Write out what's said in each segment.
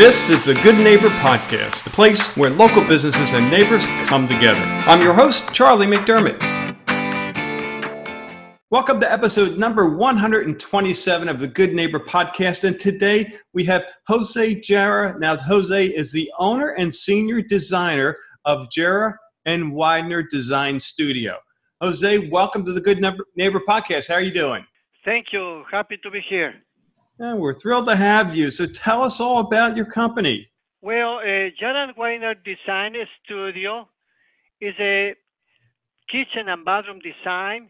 This is the Good Neighbor Podcast, the place where local businesses and neighbors come together. I'm your host, Charlie McDermott. Welcome to episode number 127 of the Good Neighbor Podcast. And today we have Jose Jara. Now, Jose is the owner and senior designer of Jara and Weiner Design Studio. Jose, welcome to the Good Neighbor Podcast. How are you doing? Thank you. Happy to be here. Yeah, we're thrilled to have you. So tell us all about your company. Well, uh, Jara and Weiner Design Studio is a kitchen and bathroom design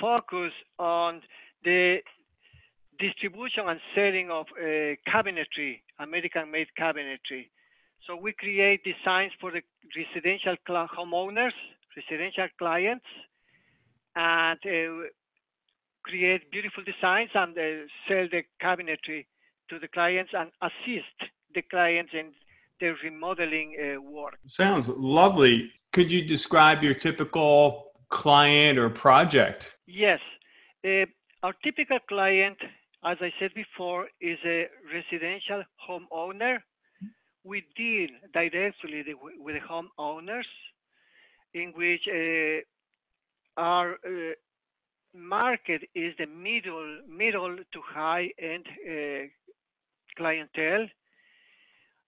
focused on the distribution and selling of uh, cabinetry, American-made cabinetry. So we create designs for the residential homeowners, residential clients, and uh, create beautiful designs and uh, sell the cabinetry to the clients and assist the clients in their remodeling uh, work. Sounds lovely. Could you describe your typical client or project? Yes. Uh, our typical client, as I said before, is a residential homeowner. We deal directly with the homeowners in which uh, our uh, market is the middle middle to high end uh, clientele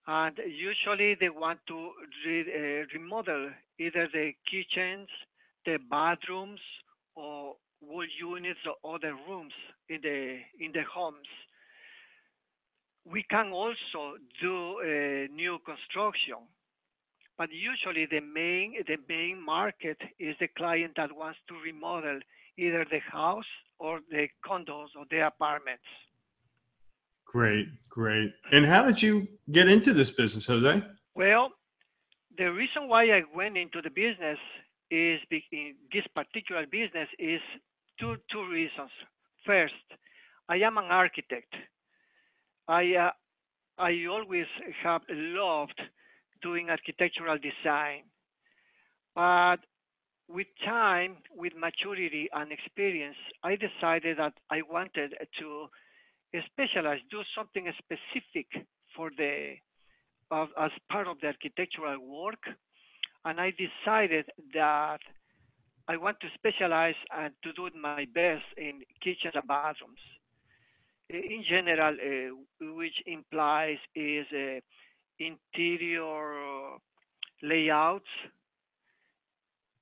and usually they want to re- uh, remodel either the kitchens the bathrooms or wall units or other rooms in the in the homes. We can also do uh, new construction but usually the main the main market is the client that wants to remodel either the house or the condos or the apartments. Great, great. And how did you get into this business, Jose? Well, the reason why I went into the business is in this particular business is two two reasons. First, I am an architect. I uh, I always have loved doing architectural design, but with time, with maturity and experience, I decided that I wanted to specialize, do something specific for the as part of the architectural work, and I decided that I want to specialize and to do my best in kitchens and bathrooms. In general, uh, which implies is uh, interior layouts,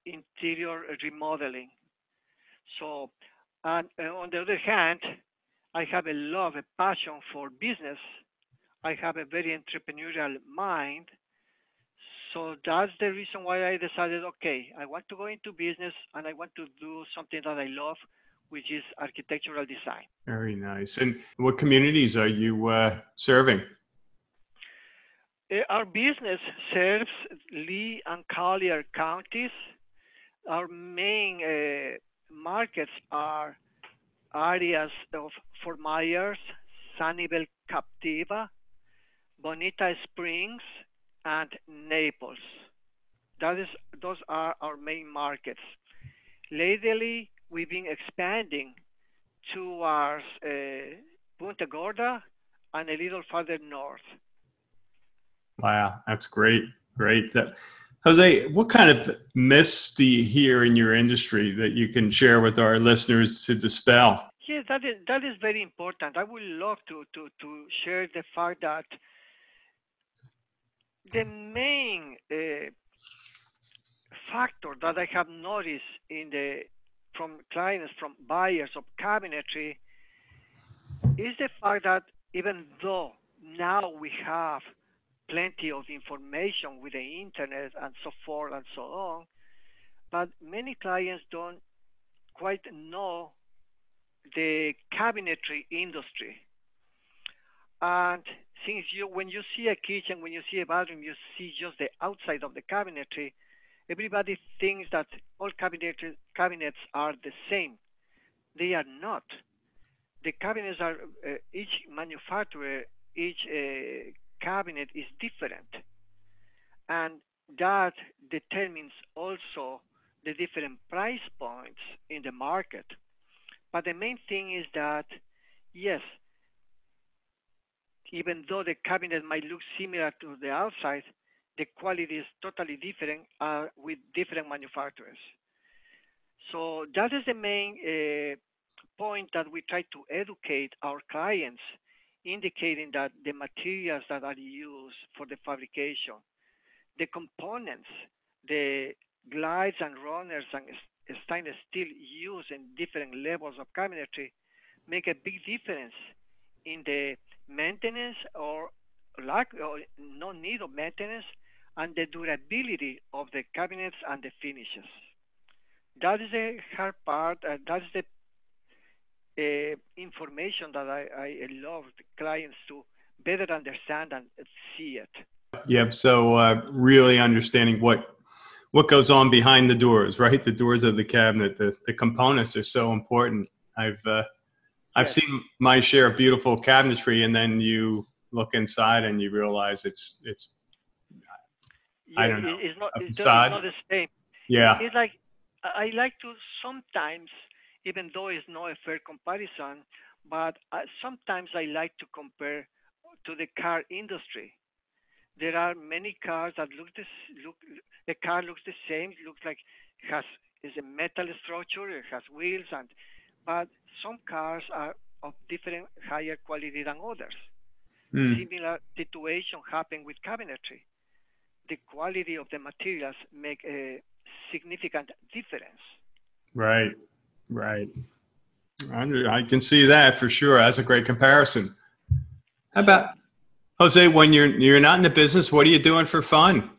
interior remodeling. So, and uh, on the other hand, I have a love, a passion for business. I have a very entrepreneurial mind. So that's the reason why I decided, okay, I want to go into business and I want to do something that I love, which is architectural design. Very nice. And what communities are you uh, serving? Uh, our business serves Lee and Collier counties our main uh, markets are areas of Fort Myers, Sanibel Captiva, Bonita Springs, and Naples. That is, those are our main markets. Lately, we've been expanding towards uh, Punta Gorda and a little further north. Wow, that's great. Great. That Jose, what kind of myths do you hear in your industry that you can share with our listeners to dispel? Yes, that is that is very important. I would love to to to share the fact that the main uh, factor that I have noticed in the from clients from buyers of cabinetry is the fact that even though now we have plenty of information with the internet and so forth and so on. But many clients don't quite know the cabinetry industry. And since you, when you see a kitchen, when you see a bathroom, you see just the outside of the cabinetry. Everybody thinks that all cabinet, cabinets are the same. They are not. The cabinets are uh, each manufacturer, each uh, cabinet is different. And that determines also the different price points in the market. But the main thing is that, yes, even though the cabinet might look similar to the outside, the quality is totally different uh, with different manufacturers. So that is the main uh, point that we try to educate our clients, indicating that the materials that are used for the fabrication, the components, the glides and runners and stainless steel used in different levels of cabinetry make a big difference in the maintenance or lack or no need of maintenance and the durability of the cabinets and the finishes. That is the hard part. Uh, that is the information that I, I love clients to better understand and see it. Yep. So uh, really understanding what what goes on behind the doors, right? The doors of the cabinet, the, the components are so important. I've uh, I've yes. seen my share of beautiful cabinetry, and then you look inside and you realize it's it's yeah, I don't know. It's not, it's not the same. Yeah. It's like I like to sometimes, even though it's not a fair comparison, but I, sometimes I like to compare to the car industry. There are many cars that look this look the car looks the same. Looks like it has is a metal structure. It has wheels and but some cars are of different higher quality than others. Mm. Similar situation happen with cabinetry. The quality of the materials make a significant difference. Right, right. I can see that for sure. That's a great comparison. How about Jose? When you're you're not in the business, what are you doing for fun?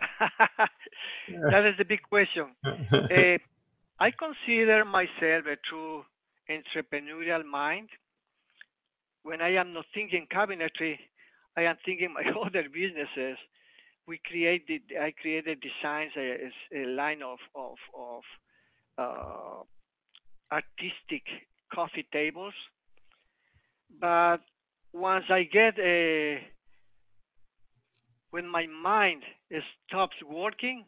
that is the big question. uh, I consider myself a true entrepreneurial mind. When I am not thinking cabinetry, I am thinking my other businesses. We created, I created designs, a, a line of of, of uh, artistic coffee tables. But once I get a, when my mind stops working,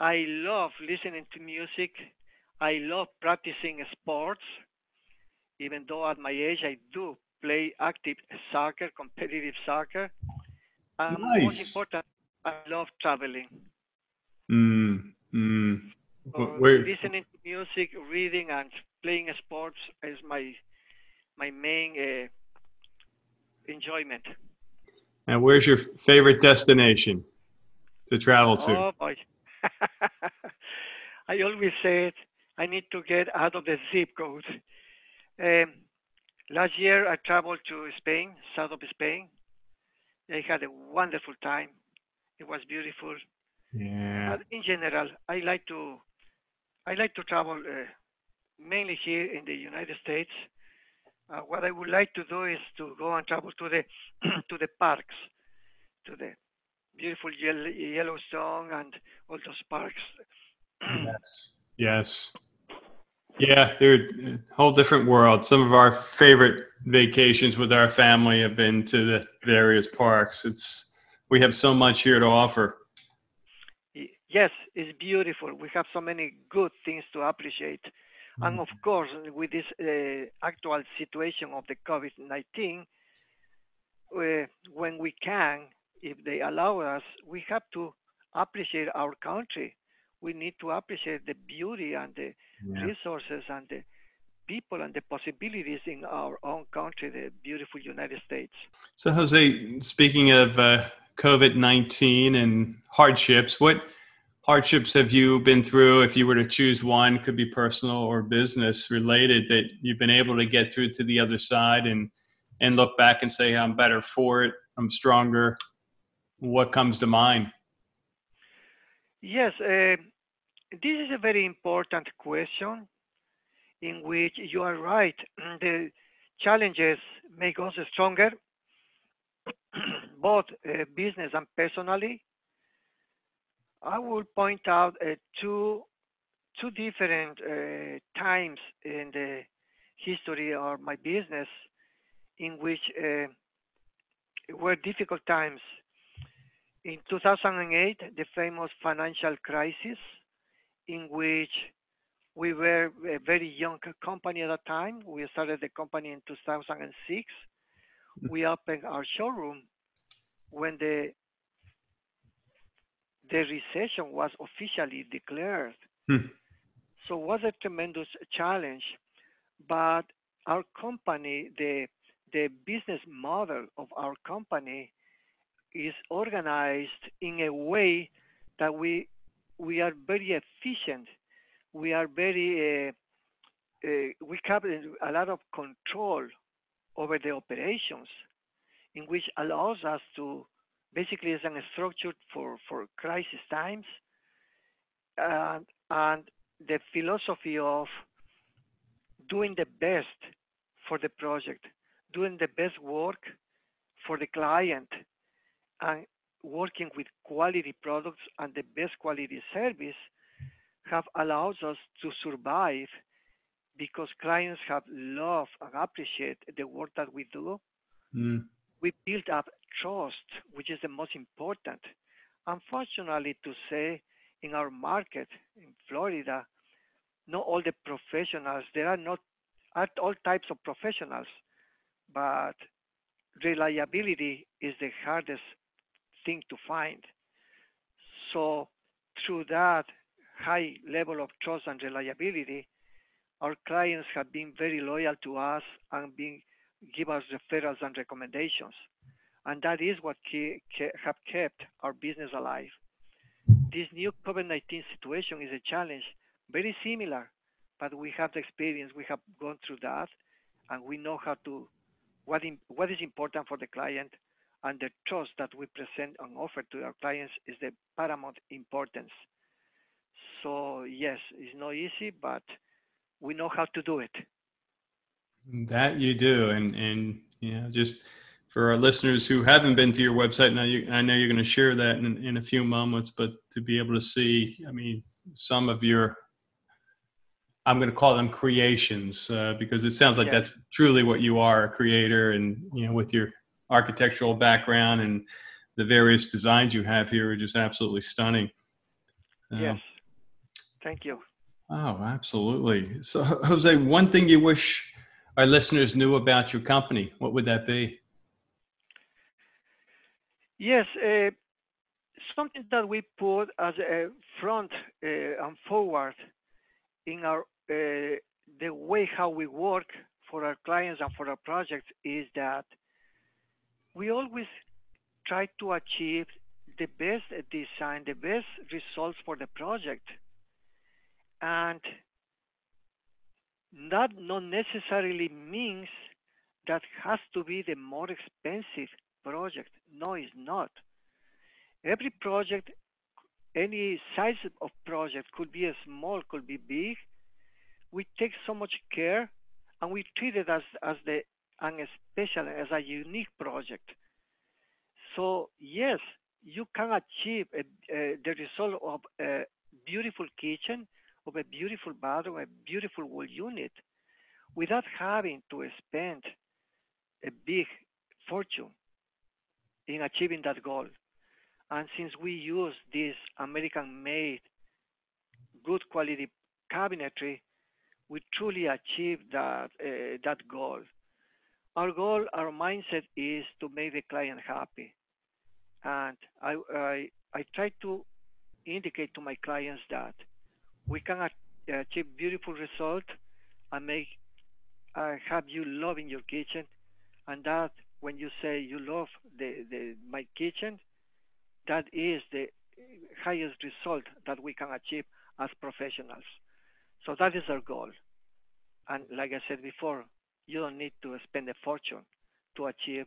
I love listening to music. I love practicing sports. Even though at my age I do play active soccer, competitive soccer. And nice. most important, I love traveling. Mm, mm. So listening to music, reading, and playing sports is my my main uh, enjoyment. And where's your favorite destination to travel to? Oh boy. I always said I need to get out of the zip code. Um, last year I traveled to Spain, south of Spain. I had a wonderful time. It was beautiful. Yeah. But in general, I like to I like to travel uh, mainly here in the United States. Uh, what I would like to do is to go and travel to the to the parks, to the beautiful Yellowstone and all those parks. yes, yes, yeah. They're a whole different world. Some of our favorite vacations with our family have been to the various parks. It's we have so much here to offer. Yes, it's beautiful. We have so many good things to appreciate. Mm-hmm. And of course, with this uh, actual situation of the COVID 19, uh, when we can, if they allow us, we have to appreciate our country. We need to appreciate the beauty and the yeah. resources and the people and the possibilities in our own country, the beautiful United States. So, Jose, speaking of uh, COVID 19 and hardships, what hardships have you been through? If you were to choose one, could be personal or business related, that you've been able to get through to the other side and and look back and say, I'm better for it, I'm stronger, what comes to mind? Yes, uh, this is a very important question in which you are right. The challenges make us stronger, both uh, business and personally. I will point out uh, two two different uh, times in the history of my business in which uh, were difficult times in 2008, the famous financial crisis, in which we were a very young company at that time. We started the company in 2006. we opened our showroom when the the recession was officially declared. Hmm. So it was a tremendous challenge, but our company, the the business model of our company is organized in a way that we we are very efficient. We are very uh, uh, we have a lot of control over the operations, in which allows us to basically is a structure for for crisis times, and and the philosophy of doing the best for the project, doing the best work for the client, and working with quality products and the best quality service have allowed us to survive because clients have loved and appreciate the work that we do. Mm. We build up trust, which is the most important. Unfortunately, to say in our market in Florida, not all the professionals, there are not are all types of professionals, but reliability is the hardest thing to find. So through that high level of trust and reliability, our clients have been very loyal to us and been give us referrals and recommendations. And that is what ke- ke- have kept our business alive. This new COVID-19 situation is a challenge, very similar, but we have the experience, we have gone through that, and we know how to, what, in, what is important for the client, and the trust that we present and offer to our clients is the paramount importance. So yes, it's not easy, but we know how to do it. That you do, and and you know, just for our listeners who haven't been to your website, now you, I know you're going to share that in, in a few moments, but to be able to see, I mean, some of your, I'm going to call them creations uh, because it sounds like Yes. that's truly what you are, a creator, and you know, with your architectural background and the various designs you have here are just absolutely stunning. Uh, Yes. Thank you. Oh, absolutely. So, Jose, one thing you wish our listeners knew about your company, what would that be? Yes, uh, something that we put as a front uh, and forward in our uh, the way how we work for our clients and for our projects is that we always try to achieve the best design, the best results for the project, and that not necessarily means that has to be the more expensive project. No, it's not. Every project, any size of project could be a small, could be big. We take so much care and we treat it as, as the and special as a unique project. So yes, you can achieve a, uh, the result of a beautiful kitchen, of a beautiful bathroom, a beautiful wall unit, without having to spend a big fortune in achieving that goal. And since we use this American made good quality cabinetry, we truly achieve that, uh, that goal. Our goal, our mindset is to make the client happy. And I, I, I try to indicate to my clients that we can achieve beautiful result and make uh, have you loving your kitchen. And that when you say you love the, the my kitchen that is the highest result that we can achieve as professionals. So that is our goal. And like i said before you don't need to spend a fortune to achieve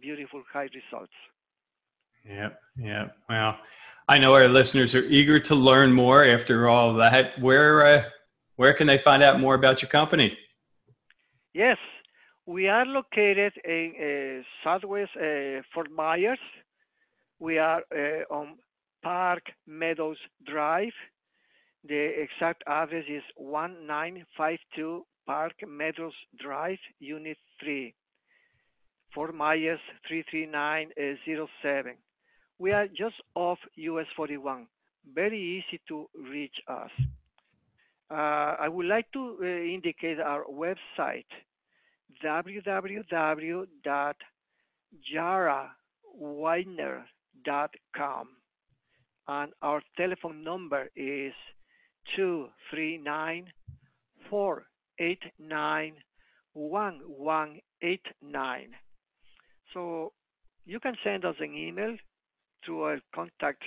beautiful high results Yep, yep. Well, I know our listeners are eager to learn more after all that. Where, uh, where can they find out more about your company? Yes, we are located in uh, Southwest uh, Fort Myers. We are uh, on Park Meadows Drive. The exact address is 1952 Park Meadows Drive, Unit 3, Fort Myers 33907. We are just off US 41. Very easy to reach us. Uh, I would like to uh, indicate our website www.jrmetal, jaraweiner.com. And our telephone number is 239 489 1189. So you can send us an email to our contact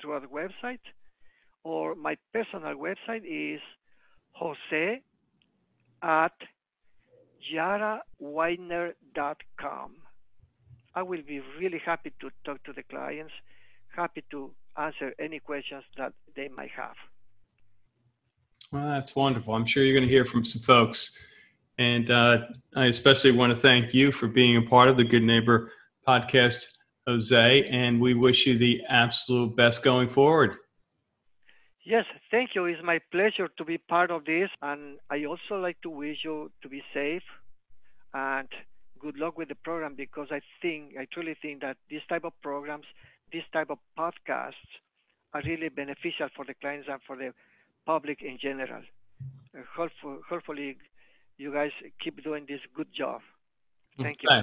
to our website, or my personal website is jose at jaraweiner.com. I will be really happy to talk to the clients, happy to answer any questions that they might have. Well, that's wonderful. I'm sure you're going to hear from some folks. And uh, I especially want to thank you for being a part of the Good Neighbor podcast, Jose. And we wish you the absolute best going forward. Yes, thank you. It's my pleasure to be part of this. And I also like to wish you to be safe and good luck with the program because I think, I truly think that this type of programs, this type of podcasts are really beneficial for the clients and for the public in general. Uh, hopefully, hopefully, you guys keep doing this good job. Thank you.